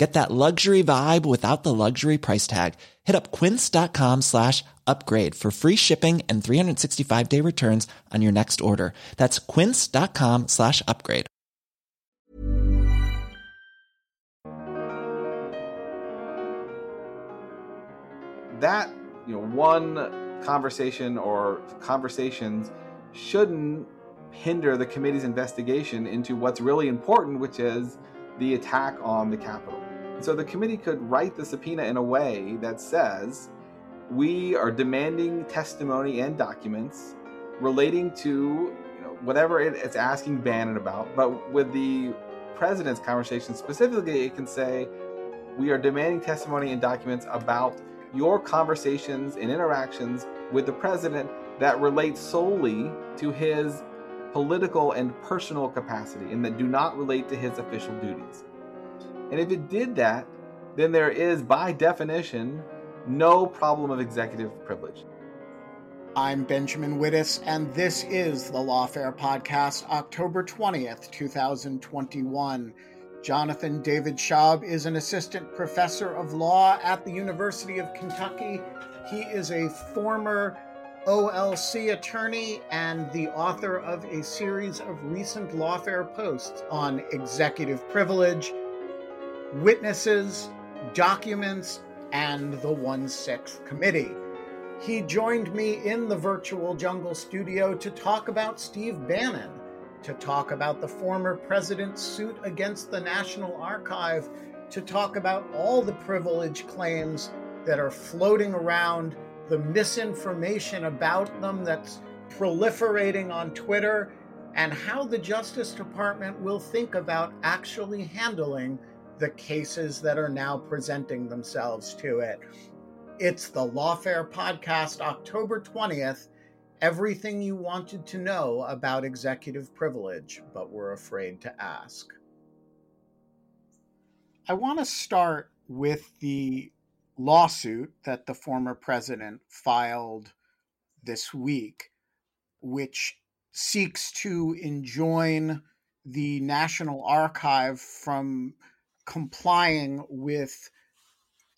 Get that luxury vibe without the luxury price tag. Hit up quince.com slash upgrade for free shipping and 365 day returns on your next order. That's quince.com slash upgrade. That, you know, one conversation or conversations shouldn't hinder the committee's investigation into what's really important, which is the attack on the Capitol. So the committee could write the subpoena in a way that says we are demanding testimony and documents relating to you know, whatever it's asking Bannon about. But with the president's conversation specifically, it can say we are demanding testimony and documents about your conversations and interactions with the president that relate solely to his political and personal capacity and that do not relate to his official duties. And if it did that, then there is, by definition, no problem of executive privilege. I'm Benjamin Wittes, and this is the Lawfare Podcast, October 20th, 2021. Jonathan David Shaub is an assistant professor of law at the University of Kentucky. He is a former OLC attorney and the author of a series of recent lawfare posts on executive privilege, witnesses, documents, and the 1 6 committee. He joined me in the virtual jungle studio to talk about Steve Bannon, to talk about the former president's suit against the National Archive, to talk about all the privilege claims that are floating around, the misinformation about them that's proliferating on Twitter, and how the Justice Department will think about actually handling the cases that are now presenting themselves to it. It's the Lawfare Podcast, October 20th. Everything you wanted to know about executive privilege, but were afraid to ask. I want to start with the lawsuit that the former president filed this week, which seeks to enjoin the National Archive from complying with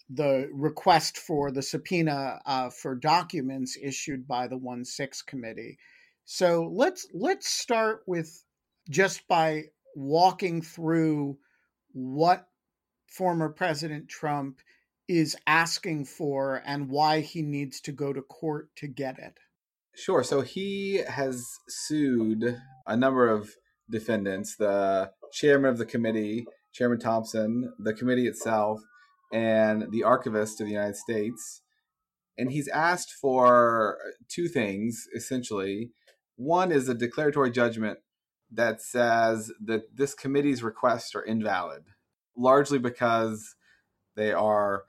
the request for the subpoena uh, for documents issued by the 1-6 committee. So let's let's start with just by walking through what former President Trump is asking for and why he needs to go to court to get it. Sure. So he has sued a number of defendants, the chairman of the committee, Chairman Thompson, the committee itself, and the archivist of the United States. And he's asked for two things essentially. One is a declaratory judgment that says that this committee's requests are invalid, largely because they are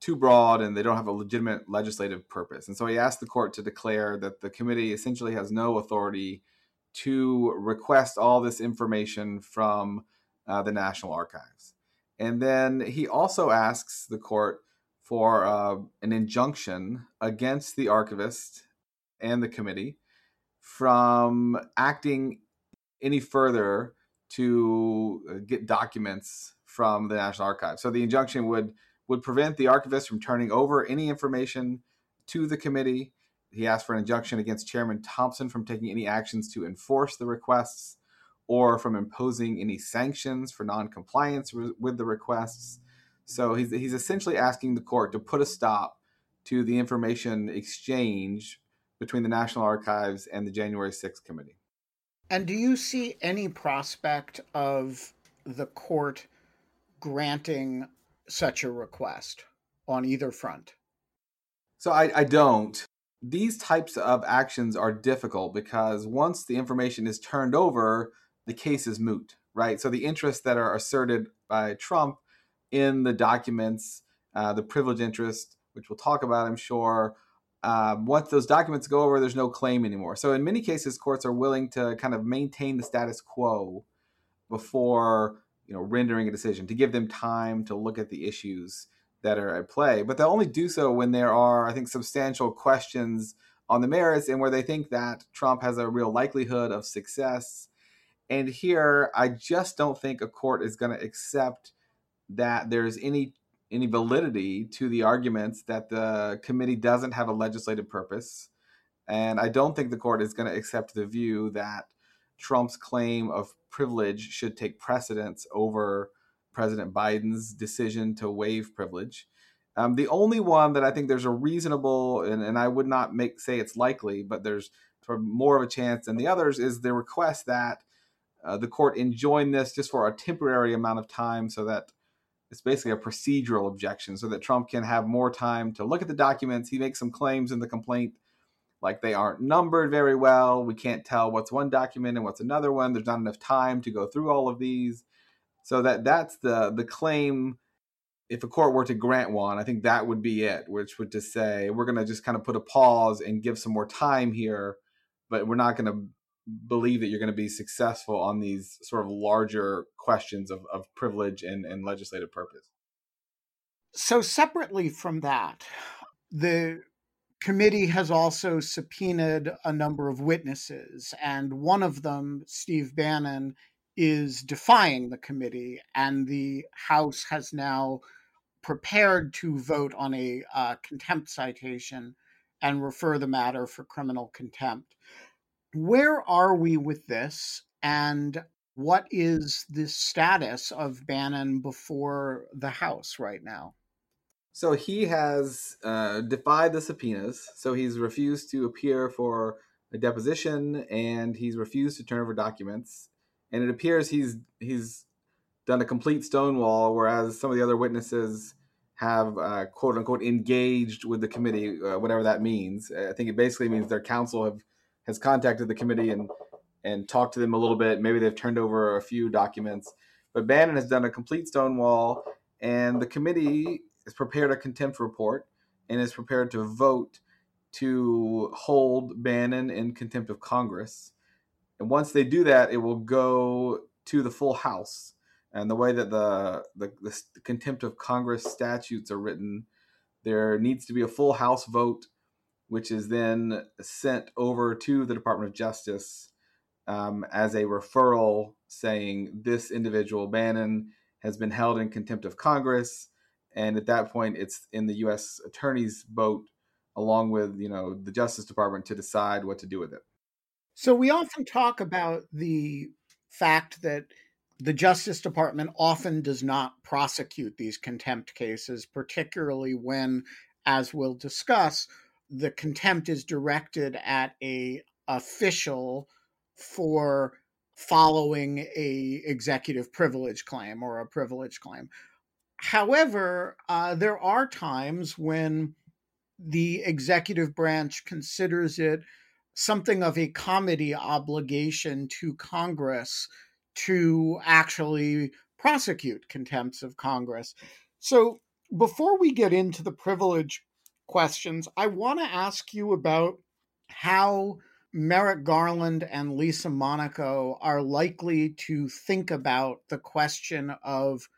too broad and they don't have a legitimate legislative purpose. And so he asked the court to declare that the committee essentially has no authority to request all this information from uh, the National Archives. And then he also asks the court for uh, an injunction against the archivist and the committee from acting any further to uh, get documents from the National Archives. So the injunction would would prevent the archivist from turning over any information to the committee. He asked for an injunction against Chairman Thompson from taking any actions to enforce the requests or from imposing any sanctions for noncompliance with the requests. So he's, he's essentially asking the court to put a stop to the information exchange between the National Archives and the January 6th committee. And do you see any prospect of the court granting such a request on either front? So I, I don't. These types of actions are difficult because once the information is turned over, the case is moot, right? So the interests that are asserted by Trump in the documents, uh, the privilege interest, which we'll talk about, I'm sure, uh, once those documents go over, there's no claim anymore. So in many cases, courts are willing to kind of maintain the status quo before you know rendering a decision to give them time to look at the issues that are at play. But they'll only do so when there are, I think, substantial questions on the merits and where they think that Trump has a real likelihood of success. And here, I just don't think a court is going to accept that there's any any validity to the arguments that the committee doesn't have a legislative purpose. And I don't think the court is going to accept the view that Trump's claim of privilege should take precedence over President Biden's decision to waive privilege. Um, the only one that I think there's a reasonable, and, and I would not make say it's likely, but there's more of a chance than the others, is the request that uh, the court enjoin this just for a temporary amount of time so that it's basically a procedural objection so that Trump can have more time to look at the documents. He makes some claims in the complaint like they aren't numbered very well. We can't tell what's one document and what's another one. There's not enough time to go through all of these. So that that's the the claim if a court were to grant one, I think that would be it, which would just say we're going to just kind of put a pause and give some more time here, but we're not going to believe that you're going to be successful on these sort of larger questions of, of privilege and, and legislative purpose. So, separately from that, the committee has also subpoenaed a number of witnesses, and one of them, Steve Bannon, is defying the committee, and the House has now prepared to vote on a uh, contempt citation and refer the matter for criminal contempt. Where are we with this? And what is the status of Bannon before the House right now? So he has uh, defied the subpoenas. So he's refused to appear for a deposition, and he's refused to turn over documents. And it appears he's he's done a complete stonewall, whereas some of the other witnesses have uh, quote unquote engaged with the committee, uh, whatever that means. I think it basically means their counsel have has contacted the committee and and talked to them a little bit. Maybe they've turned over a few documents, but Bannon has done a complete stonewall, and the committee has prepared a contempt report and is prepared to vote to hold Bannon in contempt of Congress. And once they do that, it will go to the full House. And the way that the, the, the contempt of Congress statutes are written, there needs to be a full House vote which is then sent over to the Department of Justice um, as a referral saying this individual, Bannon, has been held in contempt of Congress. And at that point, it's in the U.S. Attorney's boat, along with you know the Justice Department, to decide what to do with it. So we often talk about the fact that the Justice Department often does not prosecute these contempt cases, particularly when, as we'll discuss, the contempt is directed at a official for following a executive privilege claim or a privilege claim. However, uh, there are times when the executive branch considers it something of a comity obligation to Congress to actually prosecute contempts of Congress. So, before we get into the privilege questions. I want to ask you about how Merrick Garland and Lisa Monaco are likely to think about the question of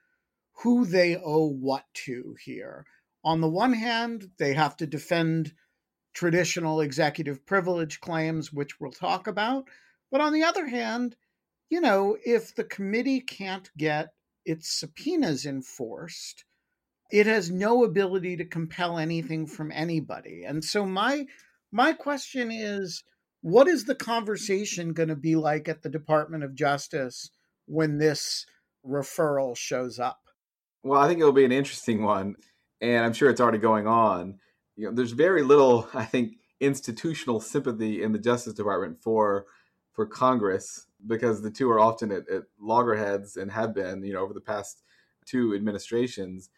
who they owe what to here. On the one hand, they have to defend traditional executive privilege claims, which we'll talk about. But on the other hand, you know, if the committee can't get its subpoenas enforced, it has no ability to compel anything from anybody. And so my my question is what is the conversation going to be like at the Department of Justice when this referral shows up? Well, I think it'll be an interesting one, and I'm sure it's already going on. You know, there's very little, I think, institutional sympathy in the Justice Department for for Congress because the two are often at, at loggerheads and have been, you know, over the past two administrations.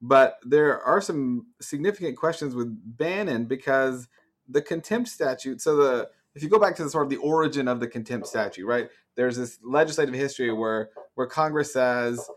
But there are some significant questions with Bannon because the contempt statute. So the if you go back to the sort of the origin of the contempt statute, right? There's this legislative history where where Congress says,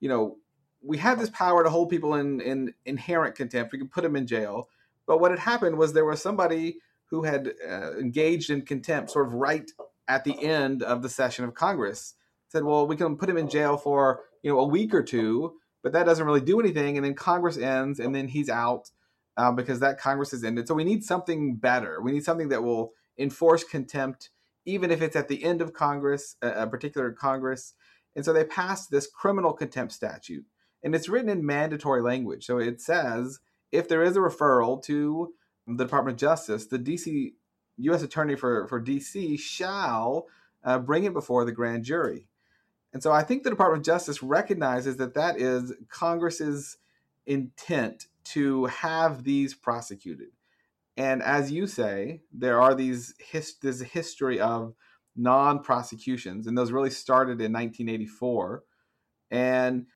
you know, we have this power to hold people in in inherent contempt. We can put them in jail. But what had happened was there was somebody who had uh, engaged in contempt, sort of right at the end of the session of Congress. Said, well, we can put him in jail for you know a week or two, but that doesn't really do anything. And then Congress ends, and then he's out uh, because that Congress has ended. So we need something better. We need something that will enforce contempt, even if it's at the end of Congress, a, a particular Congress. And so they passed this criminal contempt statute, and it's written in mandatory language. So it says if there is a referral to the Department of Justice, the DC U.S. Attorney for for DC shall uh, bring it before the grand jury. And so I think the Department of Justice recognizes that that is Congress's intent to have these prosecuted. And as you say, there are these his, there's a history of non-prosecutions, and those really started in 1984. And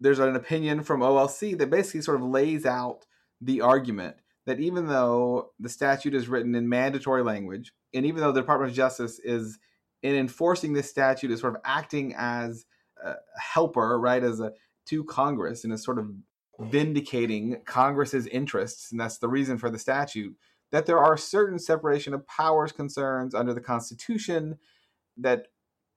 there's an opinion from OLC that basically sort of lays out the argument that even though the statute is written in mandatory language, and even though the Department of Justice is in enforcing this statute is sort of acting as a helper, right, as a to Congress and is sort of vindicating Congress's interests, and that's the reason for the statute. That there are certain separation of powers concerns under the Constitution that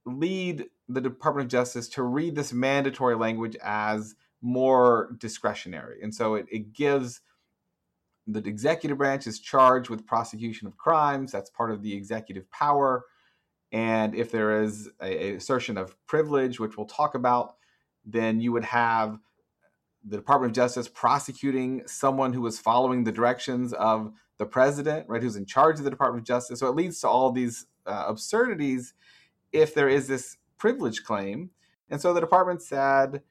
lead the Department of Justice to read this mandatory language as more discretionary. And so it, it gives the executive branch is charged with prosecution of crimes. That's part of the executive power. And if there is a, a assertion of privilege, which we'll talk about, then you would have the Department of Justice prosecuting someone who was following the directions of the president, right, who's in charge of the Department of Justice. So it leads to all these uh, absurdities if there is this privilege claim. And so the department said,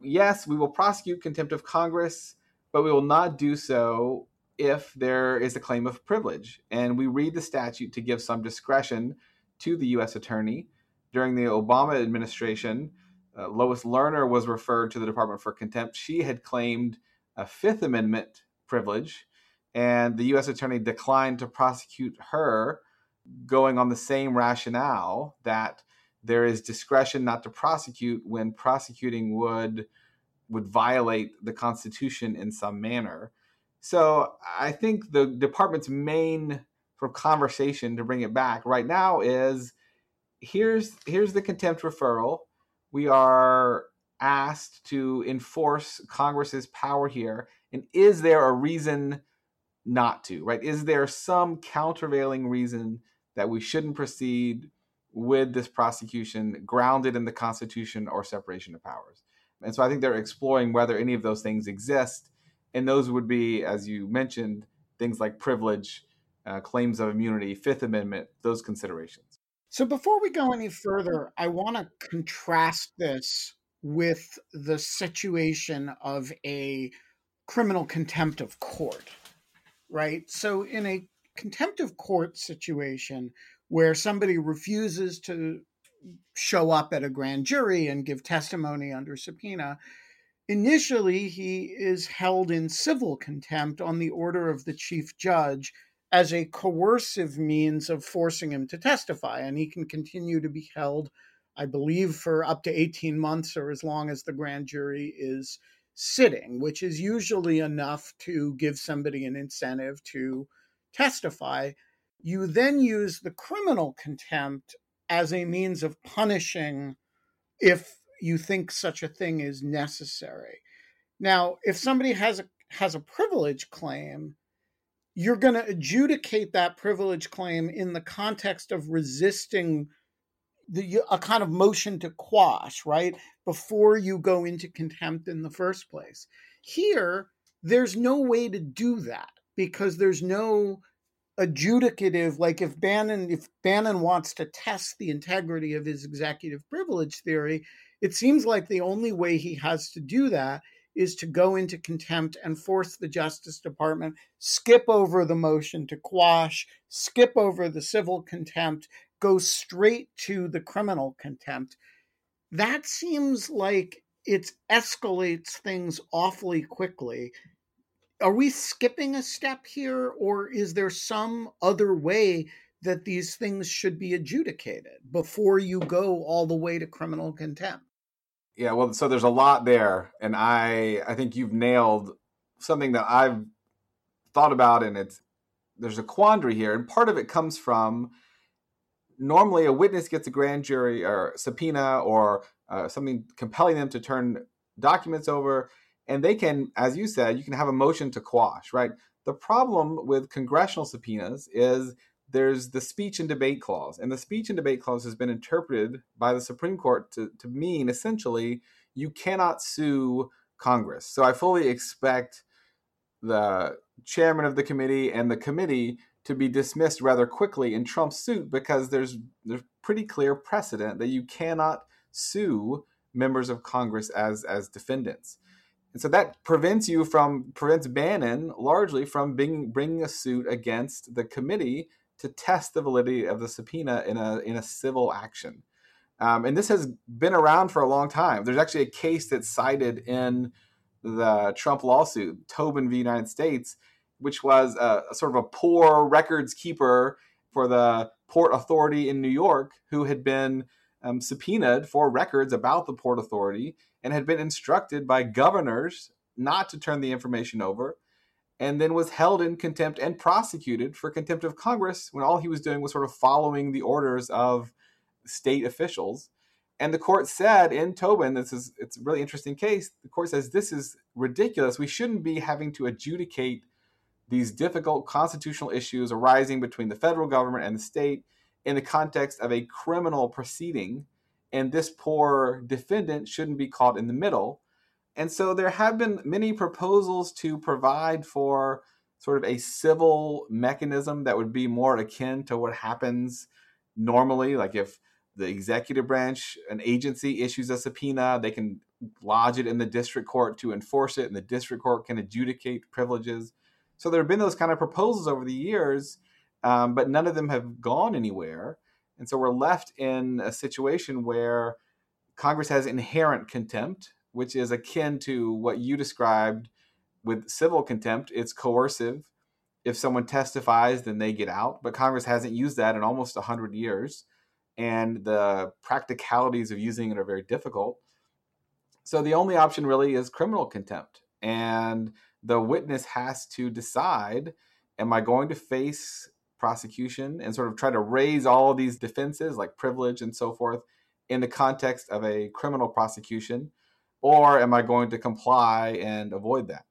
yes, we will prosecute contempt of Congress, but we will not do so if there is a claim of privilege. And we read the statute to give some discretion to the U.S. attorney. During the Obama administration, uh, Lois Lerner was referred to the Department for contempt. She had claimed a Fifth Amendment privilege, and the U.S. attorney declined to prosecute her, going on the same rationale that there is discretion not to prosecute when prosecuting would would violate the Constitution in some manner. So I think the department's main for conversation to bring it back right now is here's here's the contempt referral. We are asked to enforce Congress's power here, and is there a reason not to? Right? Is there some countervailing reason that we shouldn't proceed with this prosecution grounded in the Constitution or separation of powers? And so I think they're exploring whether any of those things exist, and those would be, as you mentioned, things like privilege uh, claims of immunity, Fifth Amendment, those considerations. So before we go any further, I want to contrast this with the situation of a criminal contempt of court, right? So in a contempt of court situation where somebody refuses to show up at a grand jury and give testimony under subpoena, initially he is held in civil contempt on the order of the chief judge as a coercive means of forcing him to testify. And he can continue to be held, I believe, for up to 18 months or as long as the grand jury is sitting, which is usually enough to give somebody an incentive to testify. You then use the criminal contempt as a means of punishing if you think such a thing is necessary. Now, if somebody has a has a privilege claim, you're going to adjudicate that privilege claim in the context of resisting the, a kind of motion to quash, right? Before you go into contempt in the first place. Here, there's no way to do that because there's no adjudicative like if bannon if bannon wants to test the integrity of his executive privilege theory it seems like the only way he has to do that is to go into contempt and force the Justice Department, skip over the motion to quash, skip over the civil contempt, go straight to the criminal contempt. That seems like it escalates things awfully quickly. Are we skipping a step here, or is there some other way that these things should be adjudicated before you go all the way to criminal contempt? Yeah, well, so there's a lot there, and I I think you've nailed something that I've thought about, and it's there's a quandary here, and part of it comes from normally a witness gets a grand jury or subpoena or uh, something compelling them to turn documents over, and they can, as you said, you can have a motion to quash, right? The problem with congressional subpoenas is there's the speech and debate clause. And the speech and debate clause has been interpreted by the Supreme Court to, to mean essentially you cannot sue Congress. So I fully expect the chairman of the committee and the committee to be dismissed rather quickly in Trump's suit because there's there's pretty clear precedent that you cannot sue members of Congress as as defendants. And so that prevents you from prevents Bannon largely from being, bringing a suit against the committee to test the validity of the subpoena in a in a civil action. Um, and this has been around for a long time. There's actually a case that's cited in the Trump lawsuit, Tobin v. United States, which was a, a, sort of a poor records keeper for the Port Authority in New York who had been um, subpoenaed for records about the Port Authority and had been instructed by governors not to turn the information over and then was held in contempt and prosecuted for contempt of Congress when all he was doing was sort of following the orders of state officials. And the court said in Tobin, this is it's a really interesting case. The court says this is ridiculous. We shouldn't be having to adjudicate these difficult constitutional issues arising between the federal government and the state in the context of a criminal proceeding. And this poor defendant shouldn't be caught in the middle. And so there have been many proposals to provide for sort of a civil mechanism that would be more akin to what happens normally. Like if the executive branch, an agency issues a subpoena, they can lodge it in the district court to enforce it, and the district court can adjudicate privileges. So there have been those kind of proposals over the years, um, but none of them have gone anywhere. And so we're left in a situation where Congress has inherent contempt which is akin to what you described with civil contempt. It's coercive. If someone testifies, then they get out. But Congress hasn't used that in almost 100 years. And the practicalities of using it are very difficult. So the only option really is criminal contempt. And the witness has to decide am I going to face prosecution and sort of try to raise all these defenses like privilege and so forth in the context of a criminal prosecution? Or am I going to comply and avoid that?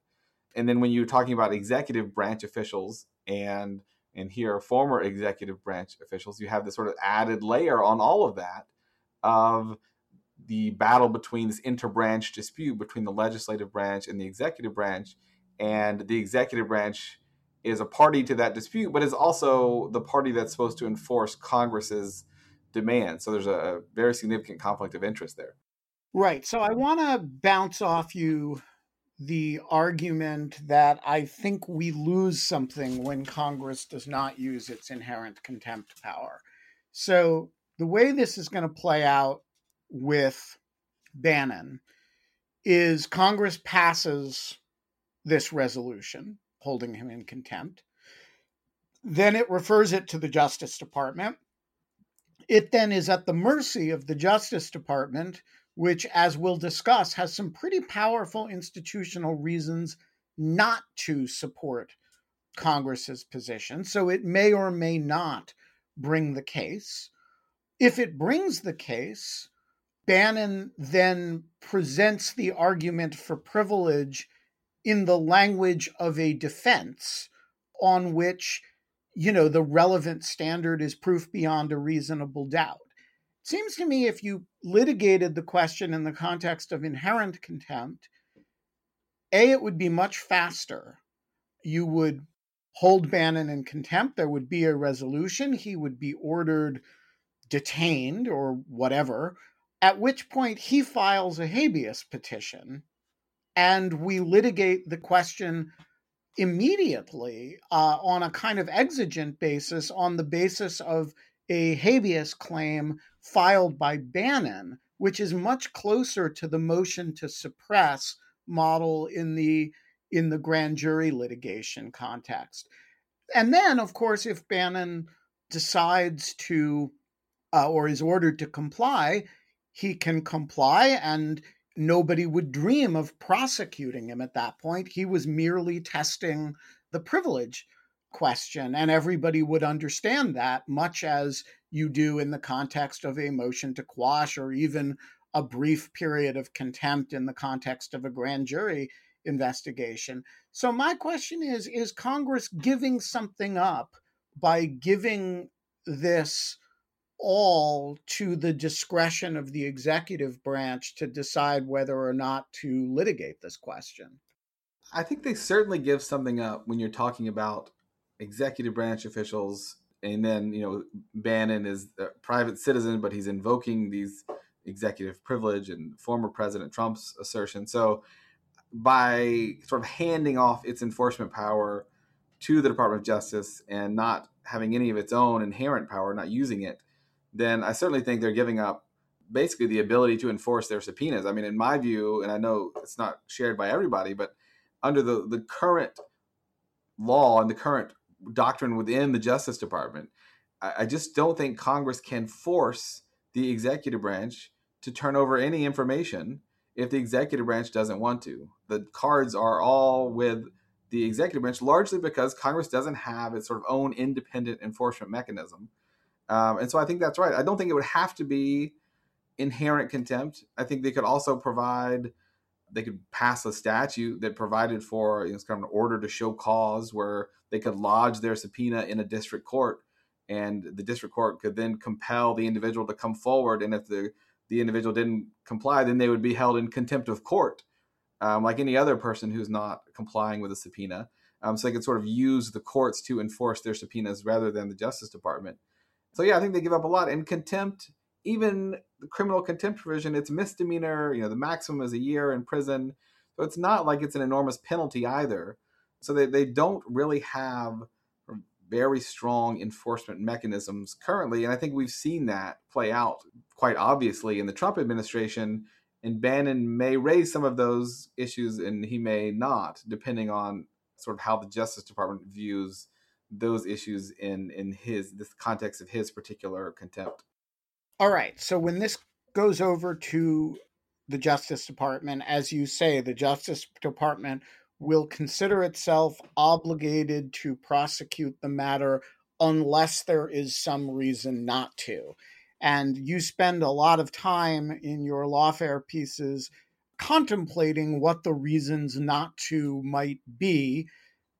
And then when you're talking about executive branch officials and and here former executive branch officials, you have this sort of added layer on all of that of the battle between this interbranch dispute between the legislative branch and the executive branch. And the executive branch is a party to that dispute, but is also the party that's supposed to enforce Congress's demands. So there's a very significant conflict of interest there. Right. So I want to bounce off you the argument that I think we lose something when Congress does not use its inherent contempt power. So the way this is going to play out with Bannon is Congress passes this resolution holding him in contempt. Then it refers it to the Justice Department. It then is at the mercy of the Justice Department which, as we'll discuss, has some pretty powerful institutional reasons not to support Congress's position. So it may or may not bring the case. If it brings the case, Bannon then presents the argument for privilege in the language of a defense on which, you know, the relevant standard is proof beyond a reasonable doubt. Seems to me if you litigated the question in the context of inherent contempt, A, it would be much faster. You would hold Bannon in contempt, there would be a resolution, he would be ordered detained or whatever, at which point he files a habeas petition and we litigate the question immediately uh, on a kind of exigent basis on the basis of a habeas claim filed by Bannon, which is much closer to the motion to suppress model in the in the grand jury litigation context. And then, of course, if Bannon decides to uh, or is ordered to comply, he can comply and nobody would dream of prosecuting him at that point. He was merely testing the privilege question, and everybody would understand that, much as you do in the context of a motion to quash or even a brief period of contempt in the context of a grand jury investigation. So, my question is Is Congress giving something up by giving this all to the discretion of the executive branch to decide whether or not to litigate this question. I think they certainly give something up when you're talking about executive branch officials. And then, you know, Bannon is a private citizen, but he's invoking these executive privilege and former President Trump's assertion. So, by sort of handing off its enforcement power to the Department of Justice and not having any of its own inherent power, not using it, then I certainly think they're giving up basically the ability to enforce their subpoenas. I mean, in my view, and I know it's not shared by everybody, but under the, the current law and the current doctrine within the Justice Department, I, I just don't think Congress can force the executive branch to turn over any information if the executive branch doesn't want to. The cards are all with the executive branch, largely because Congress doesn't have its sort of own independent enforcement mechanism. Um, and so I think that's right. I don't think it would have to be inherent contempt. I think they could also provide, they could pass a statute that provided for you know, kind of an order to show cause where they could lodge their subpoena in a district court and the district court could then compel the individual to come forward. And if the, the individual didn't comply, then they would be held in contempt of court, um, like any other person who's not complying with a subpoena. Um, so they could sort of use the courts to enforce their subpoenas rather than the Justice Department. So yeah, I think they give up a lot. And contempt, even the criminal contempt provision, it's misdemeanor. You know, the maximum is a year in prison. So it's not like it's an enormous penalty either. So they, they don't really have very strong enforcement mechanisms currently. And I think we've seen that play out quite obviously in the Trump administration. And Bannon may raise some of those issues and he may not, depending on sort of how the Justice Department views those issues in in his this context of his particular contempt. All right. So when this goes over to the Justice Department, as you say, the Justice Department will consider itself obligated to prosecute the matter unless there is some reason not to. And you spend a lot of time in your lawfare pieces contemplating what the reasons not to might be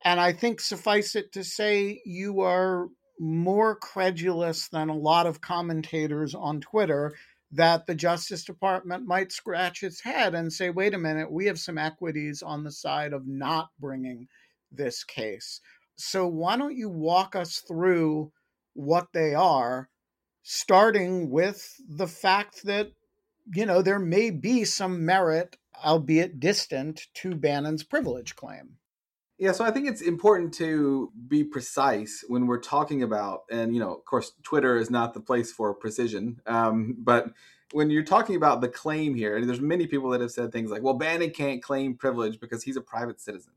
and I think suffice it to say, you are more credulous than a lot of commentators on Twitter that the Justice Department might scratch its head and say, wait a minute, we have some equities on the side of not bringing this case. So why don't you walk us through what they are, starting with the fact that, you know, there may be some merit, albeit distant, to Bannon's privilege claim. Yeah, so I think it's important to be precise when we're talking about, and you know, of course, Twitter is not the place for precision. Um, but when you're talking about the claim here, there's many people that have said things like, "Well, Bannon can't claim privilege because he's a private citizen."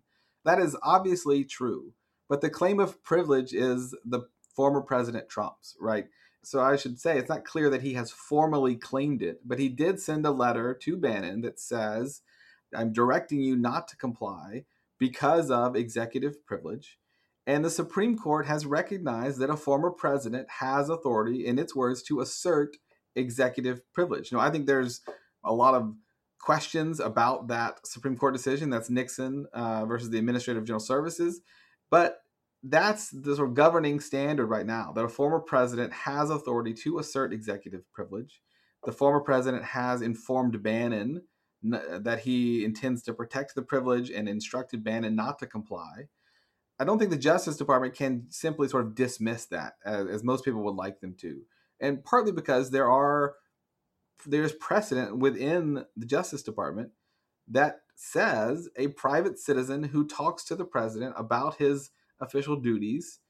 That is obviously true, but the claim of privilege is the former President Trump's, right? So I should say it's not clear that he has formally claimed it, but he did send a letter to Bannon that says, "I'm directing you not to comply." Because of executive privilege. And the Supreme Court has recognized that a former president has authority, in its words, to assert executive privilege. Know, I think there's a lot of questions about that Supreme Court decision. That's Nixon uh, versus the Administrative General Services. But that's the sort of governing standard right now that a former president has authority to assert executive privilege. The former president has informed Bannon that he intends to protect the privilege and instructed Bannon not to comply. I don't think the Justice Department can simply sort of dismiss that as, as most people would like them to, and partly because there are there's precedent within the Justice Department that says a private citizen who talks to the president about his official duties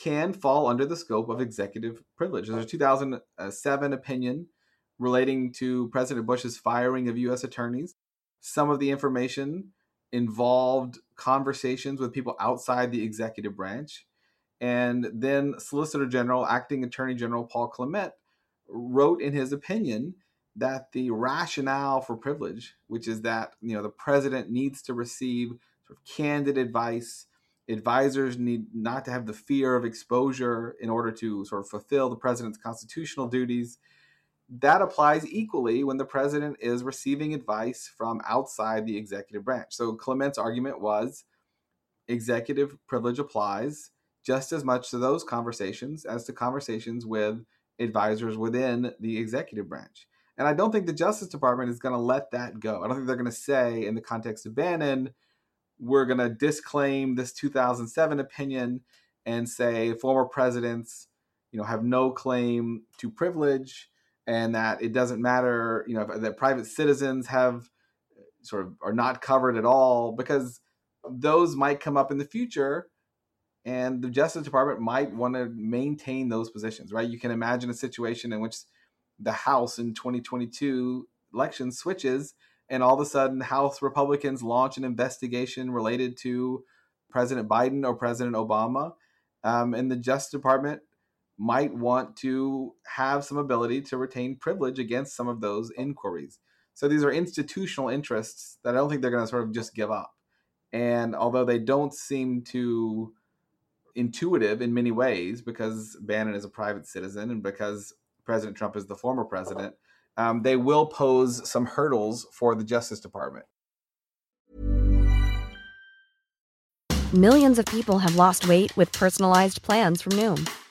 can fall under the scope of executive privilege. There's a 2007 opinion relating to President Bush's firing of U.S. attorneys. Some of the information involved conversations with people outside the executive branch. And then Solicitor General, Acting Attorney General Paul Clement, wrote in his opinion that the rationale for privilege, which is that you know the president needs to receive sort of candid advice, advisors need not to have the fear of exposure in order to sort of fulfill the president's constitutional duties. That applies equally when the president is receiving advice from outside the executive branch. So Clement's argument was executive privilege applies just as much to those conversations as to conversations with advisors within the executive branch. And I don't think the Justice Department is going to let that go. I don't think they're going to say, in the context of Bannon, we're going to disclaim this 2007 opinion and say former presidents, you know, have no claim to privilege, and that it doesn't matter, you know, that private citizens have sort of are not covered at all because those might come up in the future and the Justice Department might want to maintain those positions, right? You can imagine a situation in which the House in 2022 election switches, and all of a sudden, House Republicans launch an investigation related to President Biden or President Obama, um, and the Justice Department might want to have some ability to retain privilege against some of those inquiries. So these are institutional interests that I don't think they're going to sort of just give up. And although they don't seem to intuitive in many ways because Bannon is a private citizen and because President Trump is the former president, um, they will pose some hurdles for the Justice Department. Millions of people have lost weight with personalized plans from Noom,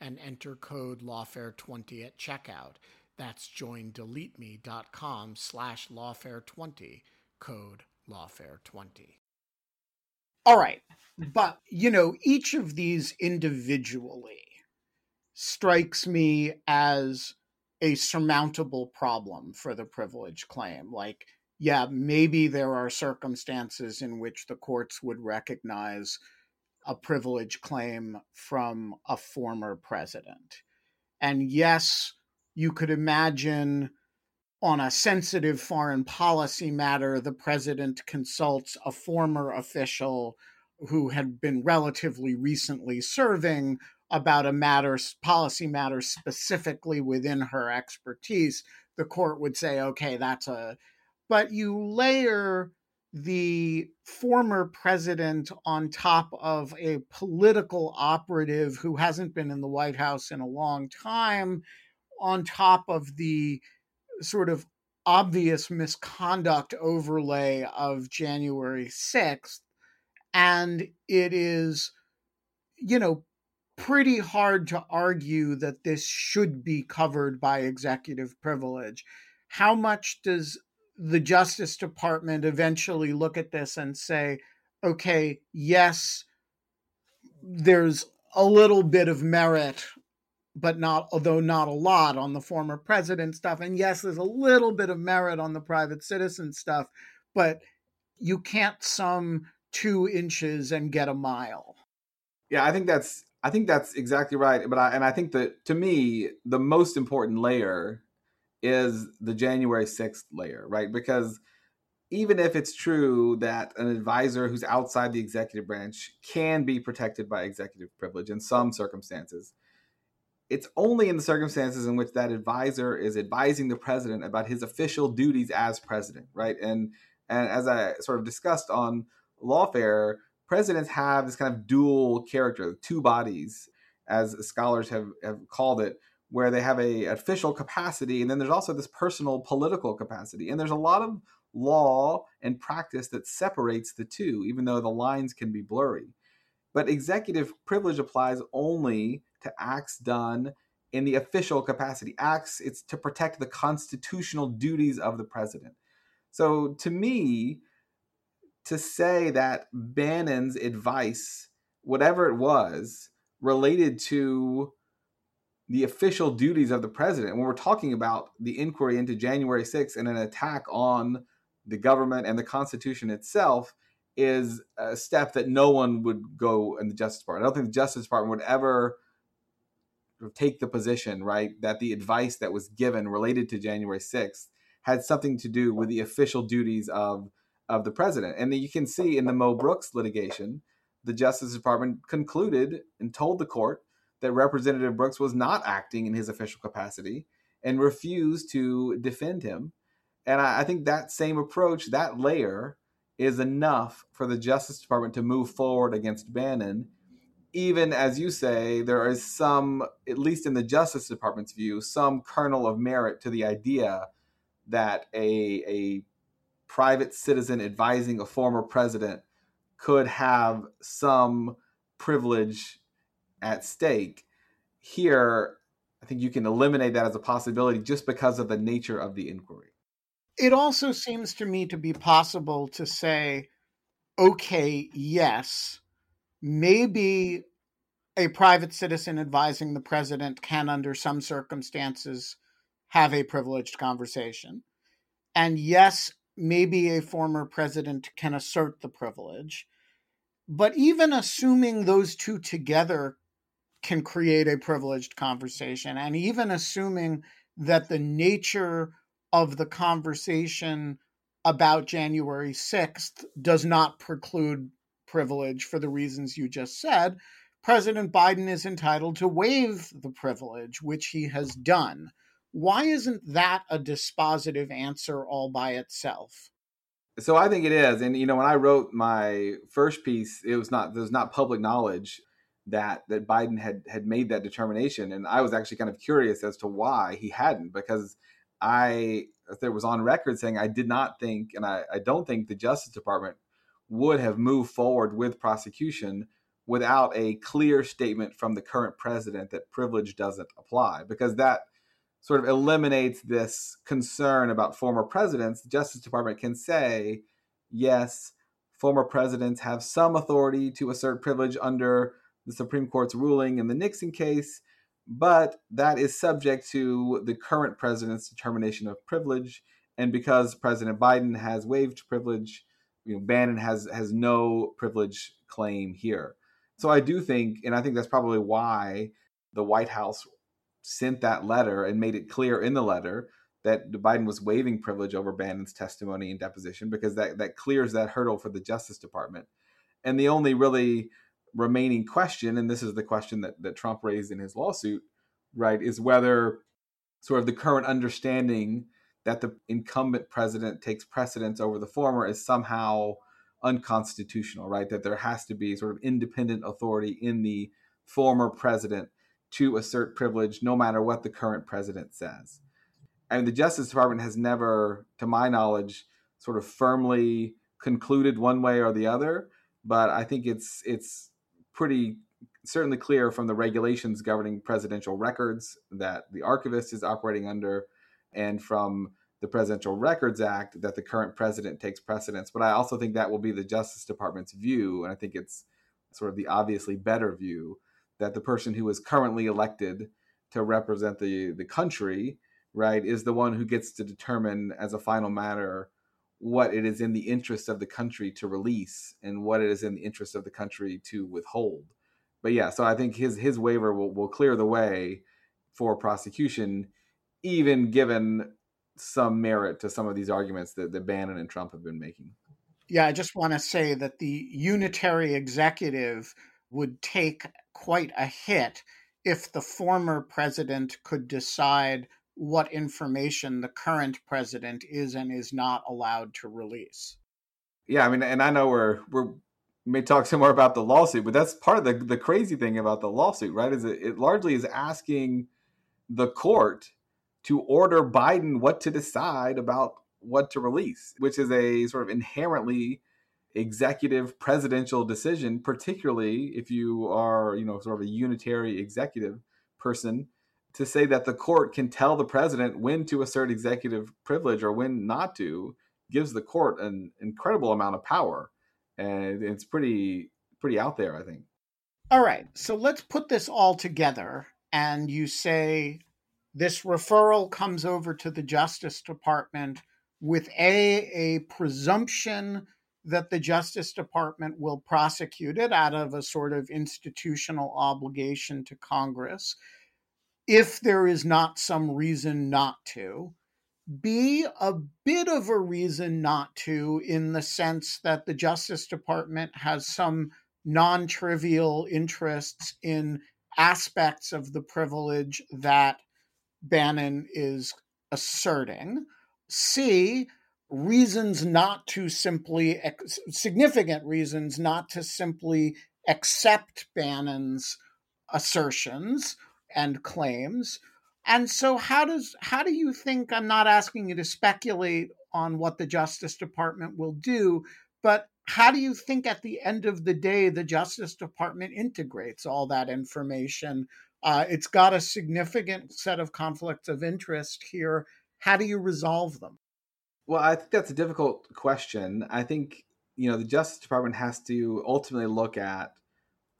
and enter code lawfare20 at checkout. That's joindeleteme.com slash lawfare20, code lawfare20. All right. But, you know, each of these individually strikes me as a surmountable problem for the privilege claim. Like, yeah, maybe there are circumstances in which the courts would recognize a privilege claim from a former president. And yes, you could imagine on a sensitive foreign policy matter, the president consults a former official who had been relatively recently serving about a matter, policy matter specifically within her expertise, the court would say, okay, that's a. But you layer the former president on top of a political operative who hasn't been in the White House in a long time, on top of the sort of obvious misconduct overlay of January 6th. And it is, you know, pretty hard to argue that this should be covered by executive privilege. How much does the Justice Department eventually look at this and say, okay, yes, there's a little bit of merit, but not, although not a lot, on the former president stuff. And yes, there's a little bit of merit on the private citizen stuff, but you can't sum two inches and get a mile. Yeah, I think that's I think that's exactly right. But I, and I think that to me, the most important layer is the January 6th layer, right? Because even if it's true that an advisor who's outside the executive branch can be protected by executive privilege in some circumstances, it's only in the circumstances in which that advisor is advising the president about his official duties as president, right? And and as I sort of discussed on lawfare, presidents have this kind of dual character, two bodies, as scholars have, have called it, where they have a official capacity, and then there's also this personal political capacity. And there's a lot of law and practice that separates the two, even though the lines can be blurry. But executive privilege applies only to acts done in the official capacity. Acts, it's to protect the constitutional duties of the president. So to me, to say that Bannon's advice, whatever it was, related to the official duties of the president. When we're talking about the inquiry into January 6th and an attack on the government and the Constitution itself, is a step that no one would go in the Justice Department. I don't think the Justice Department would ever take the position, right, that the advice that was given related to January 6th had something to do with the official duties of of the president. And you can see in the Mo Brooks litigation, the Justice Department concluded and told the court that Representative Brooks was not acting in his official capacity and refused to defend him. And I, I think that same approach, that layer, is enough for the Justice Department to move forward against Bannon. Even as you say, there is some, at least in the Justice Department's view, some kernel of merit to the idea that a, a private citizen advising a former president could have some privilege at stake. Here, I think you can eliminate that as a possibility just because of the nature of the inquiry. It also seems to me to be possible to say, okay, yes, maybe a private citizen advising the president can, under some circumstances, have a privileged conversation. And yes, maybe a former president can assert the privilege. But even assuming those two together can create a privileged conversation, and even assuming that the nature of the conversation about January 6th does not preclude privilege for the reasons you just said, President Biden is entitled to waive the privilege, which he has done. Why isn't that a dispositive answer all by itself? So I think it is, and you know, when I wrote my first piece, it was not there's not public knowledge that that Biden had had made that determination, and I was actually kind of curious as to why he hadn't, because I there was on record saying I did not think, and I, I don't think the Justice Department would have moved forward with prosecution without a clear statement from the current president that privilege doesn't apply, because that sort of eliminates this concern about former presidents, the Justice Department can say, yes, former presidents have some authority to assert privilege under the Supreme Court's ruling in the Nixon case, but that is subject to the current president's determination of privilege. And because President Biden has waived privilege, you know, Bannon has has no privilege claim here. So I do think, and I think that's probably why the White House sent that letter and made it clear in the letter that Biden was waiving privilege over Bannon's testimony and deposition because that, that clears that hurdle for the Justice Department. And the only really remaining question, and this is the question that, that Trump raised in his lawsuit, right, is whether sort of the current understanding that the incumbent president takes precedence over the former is somehow unconstitutional, right? That there has to be sort of independent authority in the former president to assert privilege no matter what the current president says. And the Justice Department has never, to my knowledge, sort of firmly concluded one way or the other. But I think it's it's pretty certainly clear from the regulations governing presidential records that the archivist is operating under, and from the Presidential Records Act that the current president takes precedence. But I also think that will be the Justice Department's view, and I think it's sort of the obviously better view that the person who is currently elected to represent the the country, right, is the one who gets to determine as a final matter what it is in the interest of the country to release and what it is in the interest of the country to withhold. But yeah, so I think his his waiver will, will clear the way for prosecution, even given some merit to some of these arguments that, that Bannon and Trump have been making. Yeah, I just want to say that the unitary executive would take quite a hit if the former president could decide what information the current president is and is not allowed to release. Yeah, I mean, and I know we're we're may talk some more about the lawsuit, but that's part of the the crazy thing about the lawsuit, right? Is it, it largely is asking the court to order Biden what to decide about what to release, which is a sort of inherently executive presidential decision, particularly if you are, you know, sort of a unitary executive person, to say that the court can tell the president when to assert executive privilege or when not to gives the court an incredible amount of power. And it's pretty pretty out there, I think. All right. So let's put this all together and you say this referral comes over to the Justice Department with a a presumption that the Justice Department will prosecute it out of a sort of institutional obligation to Congress if there is not some reason not to. be a bit of a reason not to, in the sense that the Justice Department has some non trivial interests in aspects of the privilege that Bannon is asserting. C, reasons not to simply, significant reasons not to simply accept Bannon's assertions and claims. And so how does how do you think I'm not asking you to speculate on what the Justice Department will do, but how do you think at the end of the day the Justice Department integrates all that information? Uh, it's got a significant set of conflicts of interest here. How do you resolve them? Well, I think that's a difficult question. I think you know the Justice Department has to ultimately look at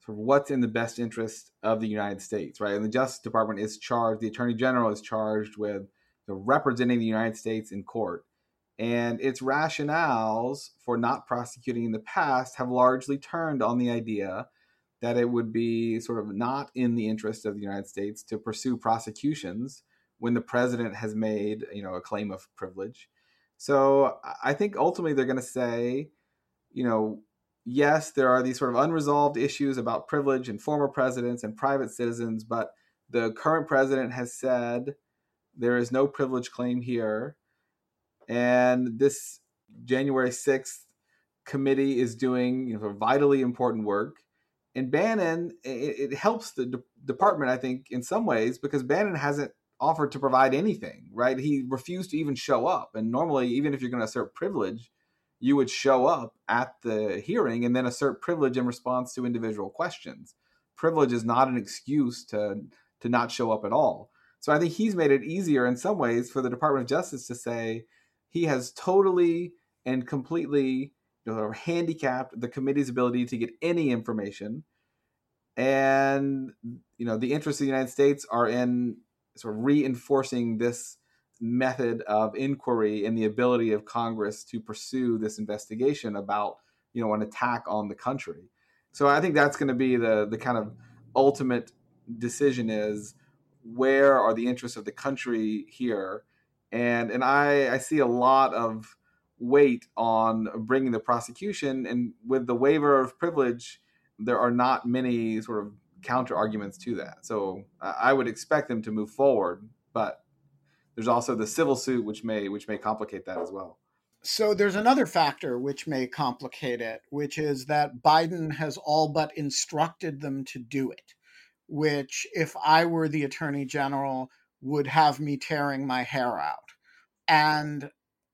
what's in the best interest of the United States, right? And the Justice Department is charged, the Attorney General is charged with representing the United States in court. And its rationales for not prosecuting in the past have largely turned on the idea that it would be sort of not in the interest of the United States to pursue prosecutions when the president has made, you know, a claim of privilege. So I think ultimately they're going to say, you know, yes, there are these sort of unresolved issues about privilege and former presidents and private citizens, but the current president has said there is no privilege claim here. And this January 6th committee is doing you know, vitally important work. And Bannon, it, it helps the de- department, I think, in some ways, because Bannon hasn't offered to provide anything, right? He refused to even show up. And normally, even if you're going to assert privilege, you would show up at the hearing and then assert privilege in response to individual questions. Privilege is not an excuse to to not show up at all. So I think he's made it easier in some ways for the Department of Justice to say he has totally and completely you know, handicapped the committee's ability to get any information. And you know the interests of the United States are in sort of reinforcing this method of inquiry and the ability of Congress to pursue this investigation about you know an attack on the country. So I think that's going to be the the kind of ultimate decision is where are the interests of the country here, and and I I see a lot of weight on bringing the prosecution and with the waiver of privilege there are not many sort of counter arguments to that so i would expect them to move forward but there's also the civil suit, which may which may complicate that as well. So there's another factor which may complicate it, which is that Biden has all but instructed them to do it, which if I were the attorney general would have me tearing my hair out. And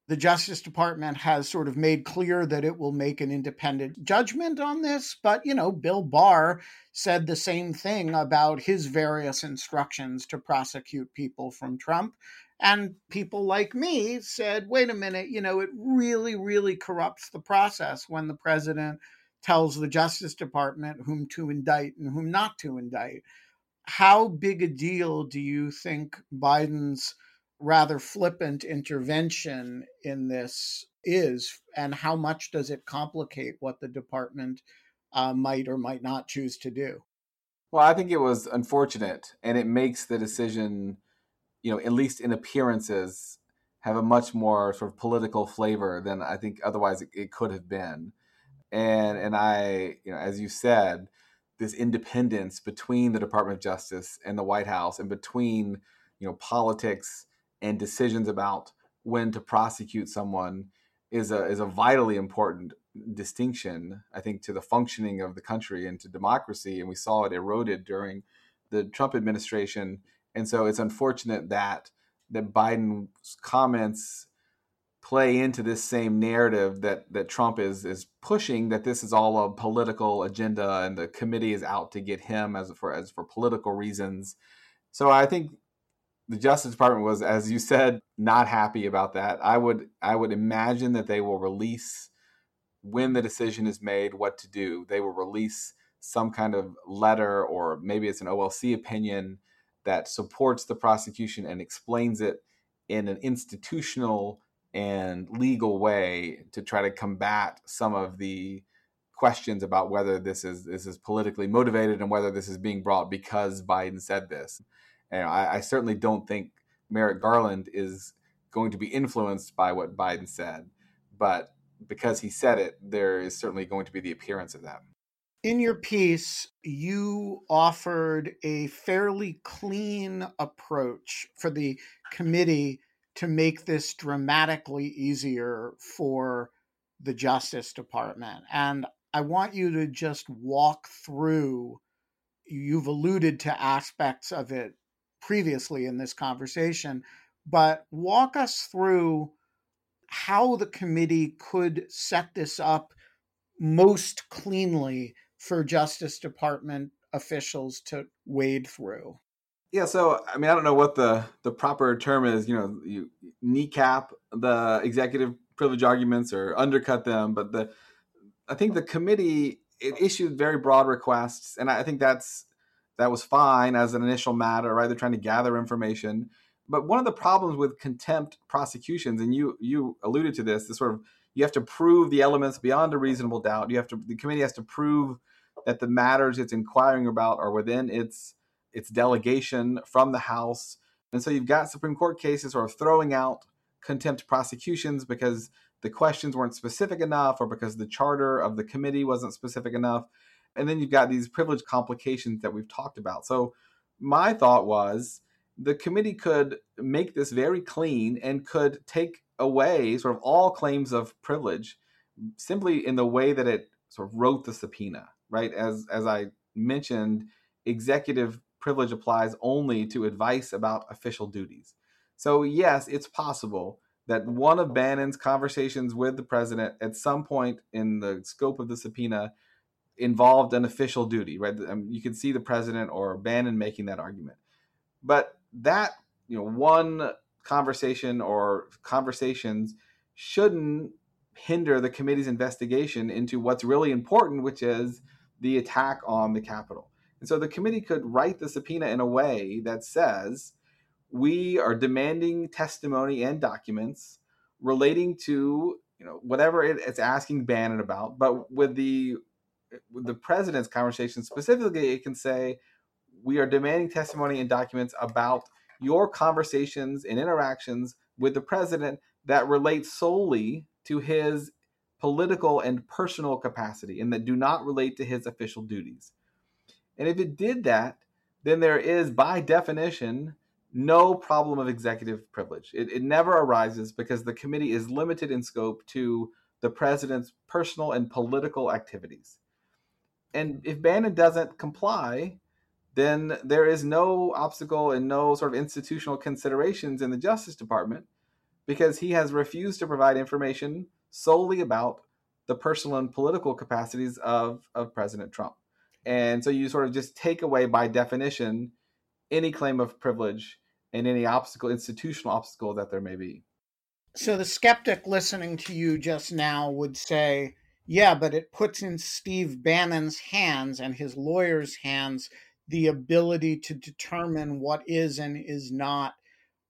the Justice Department has sort of made clear that it will make an independent judgment on this. But, you know, Bill Barr said the same thing about his various instructions to prosecute people from Trump. And people like me said, wait a minute, you know, it really, really corrupts the process when the president tells the Justice Department whom to indict and whom not to indict. How big a deal do you think Biden's rather flippant intervention in this is, and how much does it complicate what the department uh, might or might not choose to do? Well, I think it was unfortunate, and it makes the decision you know, at least in appearances, have a much more sort of political flavor than I think otherwise it, it could have been. And and I, you know, as you said, this independence between the Department of Justice and the White House, and between you know politics and decisions about when to prosecute someone, is a is a vitally important distinction. I think to the functioning of the country and to democracy, and we saw it eroded during the Trump administration and so it's unfortunate that that Biden's comments play into this same narrative that that Trump is is pushing that this is all a political agenda and the committee is out to get him as for as for political reasons. So I think the Justice Department was, as you said, not happy about that. I would I would imagine that they will release when the decision is made what to do. They will release some kind of letter or maybe it's an OLC opinion that supports the prosecution and explains it in an institutional and legal way to try to combat some of the questions about whether this is this is politically motivated and whether this is being brought because Biden said this. And I, I certainly don't think Merrick Garland is going to be influenced by what Biden said, but because he said it, there is certainly going to be the appearance of that. In your piece, you offered a fairly clean approach for the committee to make this dramatically easier for the Justice Department. And I want you to just walk through, you've alluded to aspects of it previously in this conversation, but walk us through how the committee could set this up most cleanly for Justice Department officials to wade through? Yeah, so I mean, I don't know what the the proper term is. You know, you kneecap the executive privilege arguments or undercut them, but the I think the committee it issued very broad requests, and I think that's that was fine as an initial matter. Right, they're trying to gather information, but one of the problems with contempt prosecutions, and you you alluded to this, the sort of you have to prove the elements beyond a reasonable doubt. You have to the committee has to prove that the matters it's inquiring about are within its its delegation from the House. And so you've got Supreme Court cases sort of throwing out contempt prosecutions because the questions weren't specific enough or because the charter of the committee wasn't specific enough. And then you've got these privilege complications that we've talked about. So my thought was the committee could make this very clean and could take away sort of all claims of privilege simply in the way that it sort of wrote the subpoena right? As as I mentioned, executive privilege applies only to advice about official duties. So yes, it's possible that one of Bannon's conversations with the president at some point in the scope of the subpoena involved an official duty, right? I mean, you can see the president or Bannon making that argument. But that, you know, one conversation or conversations shouldn't hinder the committee's investigation into what's really important, which is the attack on the Capitol. And so the committee could write the subpoena in a way that says we are demanding testimony and documents relating to you know whatever it's asking Bannon about, but with the with the president's conversation specifically, it can say we are demanding testimony and documents about your conversations and interactions with the president that relate solely to his political and personal capacity and that do not relate to his official duties. And if it did that, then there is, by definition, no problem of executive privilege. It, it never arises because the committee is limited in scope to the president's personal and political activities. And if Bannon doesn't comply, then there is no obstacle and no sort of institutional considerations in the Justice Department because he has refused to provide information solely about the personal and political capacities of, of President Trump. And so you sort of just take away, by definition, any claim of privilege and any obstacle, institutional obstacle that there may be. So the skeptic listening to you just now would say, yeah, but it puts in Steve Bannon's hands and his lawyer's hands the ability to determine what is and is not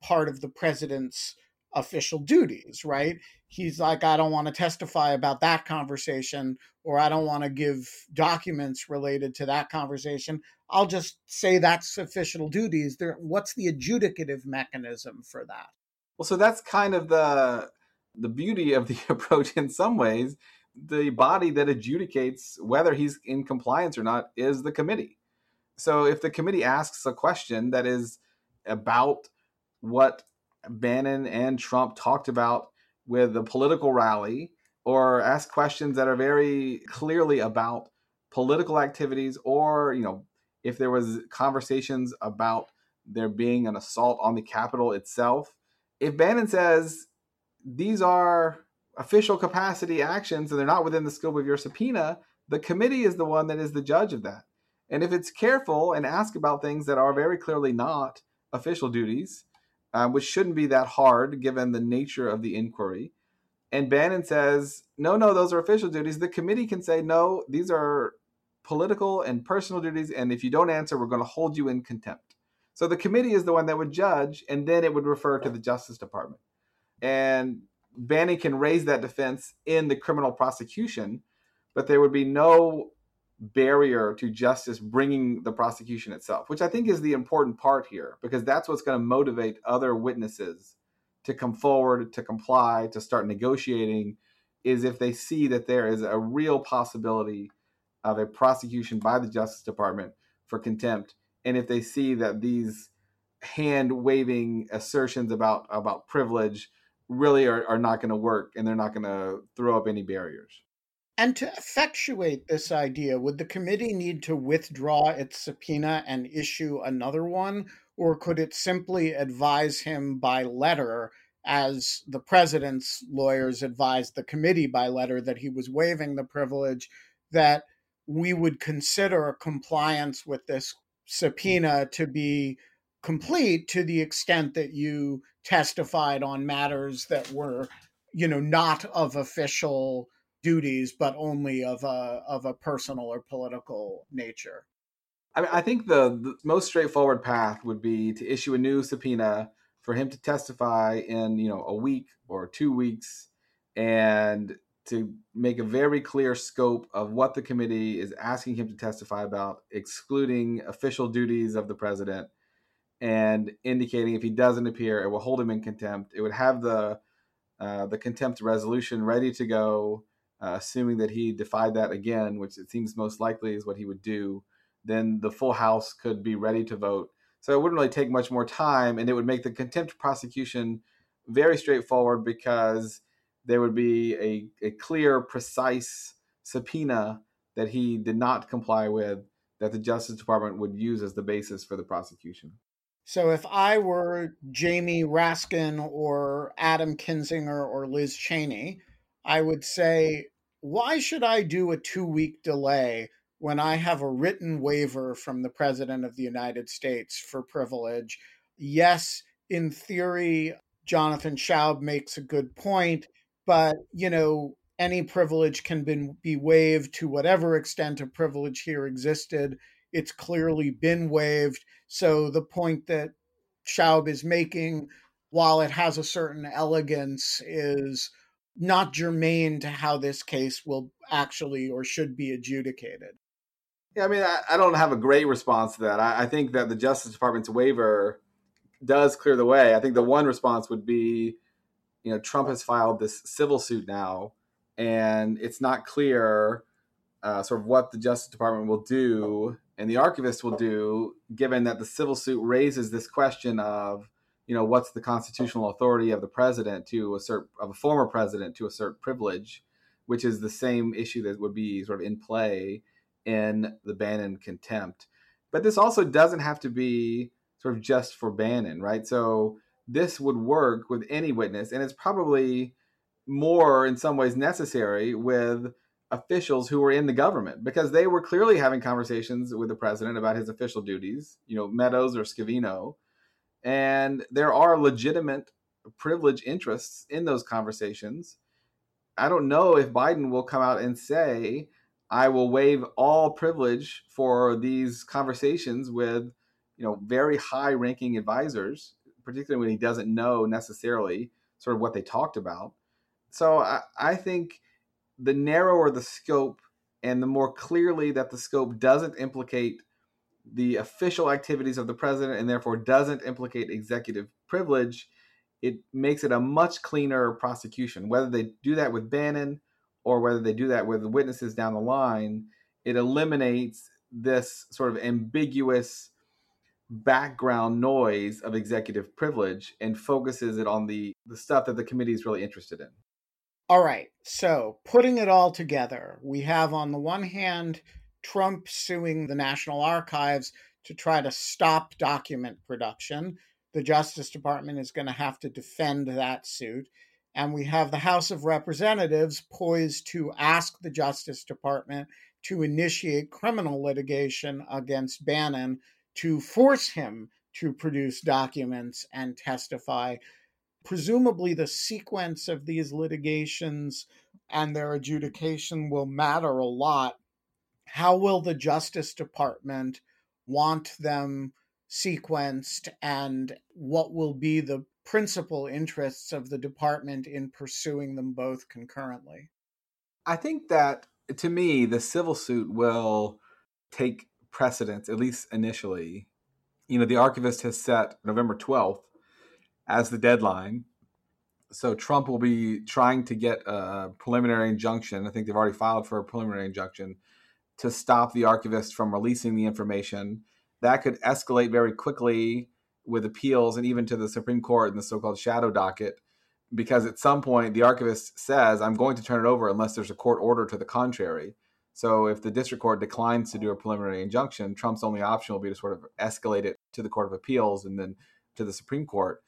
part of the president's official duties, right? He's like, I don't want to testify about that conversation, or I don't want to give documents related to that conversation. I'll just say that's official duties. There, what's the adjudicative mechanism for that? Well, so that's kind of the the beauty of the approach in some ways. The body that adjudicates whether he's in compliance or not is the committee. So if the committee asks a question that is about what Bannon and Trump talked about with the political rally or ask questions that are very clearly about political activities or, you know, if there was conversations about there being an assault on the Capitol itself. If Bannon says these are official capacity actions and they're not within the scope of your subpoena, the committee is the one that is the judge of that. And if it's careful and ask about things that are very clearly not official duties, um, which shouldn't be that hard given the nature of the inquiry. And Bannon says, no, no, those are official duties. The committee can say, no, these are political and personal duties. And if you don't answer, we're going to hold you in contempt. So the committee is the one that would judge, and then it would refer to the Justice Department. And Bannon can raise that defense in the criminal prosecution, but there would be no barrier to justice bringing the prosecution itself, which I think is the important part here, because that's what's going to motivate other witnesses to come forward, to comply, to start negotiating is if they see that there is a real possibility of a prosecution by the Justice Department for contempt, and if they see that these hand waving assertions about about privilege really are, are not going to work and they're not going to throw up any barriers. And to effectuate this idea, would the committee need to withdraw its subpoena and issue another one? Or could it simply advise him by letter, as the president's lawyers advised the committee by letter that he was waiving the privilege, that we would consider compliance with this subpoena to be complete to the extent that you testified on matters that were, you know, not of official duties, but only of a of a personal or political nature. I mean, I think the, the most straightforward path would be to issue a new subpoena for him to testify in, you know, a week or two weeks, and to make a very clear scope of what the committee is asking him to testify about, excluding official duties of the president and indicating if he doesn't appear, it will hold him in contempt. It would have the uh, the contempt resolution ready to go, uh, assuming that he defied that again, which it seems most likely is what he would do. Then the full House could be ready to vote. So it wouldn't really take much more time, and it would make the contempt prosecution very straightforward because there would be a, a clear, precise subpoena that he did not comply with that the Justice Department would use as the basis for the prosecution. So if I were Jamie Raskin or Adam Kinzinger or Liz Cheney, I would say, why should I do a two week delay when I have a written waiver from the President of the United States for privilege? Yes, in theory, Jonathan Shaub makes a good point, but, you know, any privilege can be, be waived to whatever extent a privilege here existed. It's clearly been waived. So the point that Shaub is making, while it has a certain elegance, is not germane to how this case will actually or should be adjudicated. Yeah, I mean, I, I don't have a great response to that. I, I, think that the Justice Department's waiver does clear the way. I think the one response would be, you know, Trump has filed this civil suit now, and it's not clear uh, sort of what the Justice Department will do and the archivist will do, given that the civil suit raises this question of, you know, what's the constitutional authority of the president to assert of a former president to assert privilege, which is the same issue that would be sort of in play in the Bannon contempt. But this also doesn't have to be sort of just for Bannon, right? So this would work with any witness, and it's probably more in some ways necessary with officials who were in the government because they were clearly having conversations with the president about his official duties, you know, Meadows or Scavino. And there are legitimate privilege interests in those conversations. I don't know if Biden will come out and say, I will waive all privilege for these conversations with, you know, very high ranking advisors, particularly when he doesn't know necessarily sort of what they talked about. So I, I think the narrower the scope and the more clearly that the scope doesn't implicate the official activities of the president and therefore doesn't implicate executive privilege, it makes it a much cleaner prosecution. Whether they do that with Bannon or whether they do that with witnesses down the line, it eliminates this sort of ambiguous background noise of executive privilege and focuses it on the, the stuff that the committee is really interested in. All right. So, putting it all together, we have on the one hand Trump suing the National Archives to try to stop document production. The Justice Department is going to have to defend that suit. And we have the House of Representatives poised to ask the Justice Department to initiate criminal litigation against Bannon to force him to produce documents and testify presumably the sequence of these litigations and their adjudication will matter a lot. How will the Justice Department want them sequenced, and what will be the principal interests of the department in pursuing them both concurrently? I think that to me, the civil suit will take precedence, at least initially. You know, the archivist has set November 12th as the deadline. So Trump will be trying to get a preliminary injunction. I think they've already filed for a preliminary injunction to stop the archivist from releasing the information. That could escalate very quickly with appeals and even to the Supreme Court in the so-called shadow docket because at some point the archivist says i'm going to turn it over unless there's a court order to the contrary so if the district court declines to do a preliminary injunction trump's only option will be to sort of escalate it to the court of appeals and then to the supreme court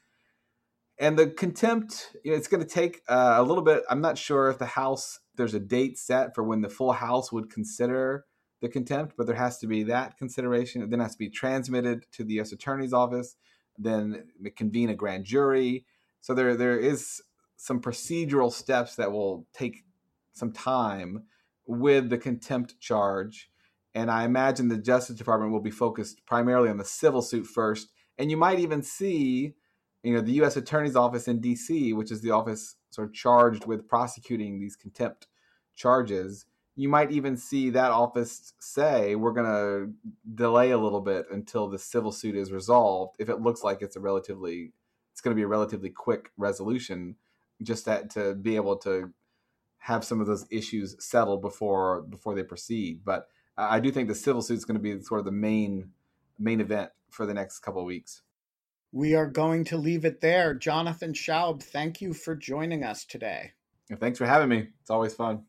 and the contempt you know, it's going to take uh, a little bit i'm not sure if the house there's a date set for when the full house would consider the contempt but there has to be that consideration it then has to be transmitted to the u.s attorney's office then convene a grand jury so there there is some procedural steps that will take some time with the contempt charge. And I imagine the Justice Department will be focused primarily on the civil suit first. And you might even see, you know, the U.S. Attorney's Office in D.C., which is the office sort of charged with prosecuting these contempt charges. You might even see that office say, we're going to delay a little bit until the civil suit is resolved if it looks like it's a relatively it's going to be a relatively quick resolution just that to be able to have some of those issues settled before before they proceed but i do think the civil suit is going to be sort of the main main event for the next couple of weeks we are going to leave it there jonathan shaub thank you for joining us today thanks for having me it's always fun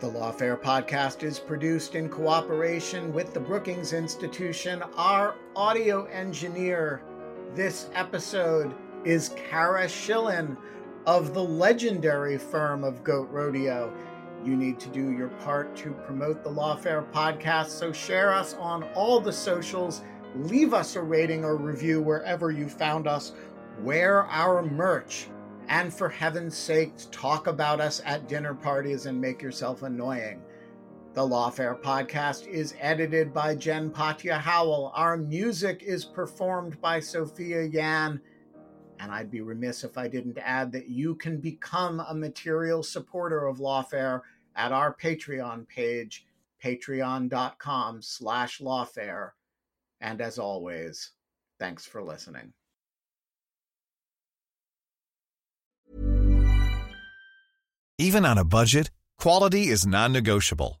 The Lawfare podcast is produced in cooperation with the Brookings Institution. Our audio engineer this episode is Cara Shillenn of the legendary firm of Goat Rodeo. You need to do your part to promote the Lawfare podcast, so share us on all the socials, leave us a rating or review wherever you found us, wear our merch and for heaven's sakes, talk about us at dinner parties and make yourself annoying. The Lawfare podcast is edited by Jen Patja Howell. Our music is performed by Sophia Yan. And I'd be remiss if I didn't add that you can become a material supporter of Lawfare at our Patreon page, patreon.com slash lawfare. And as always, thanks for listening. Even on a budget, quality is non-negotiable.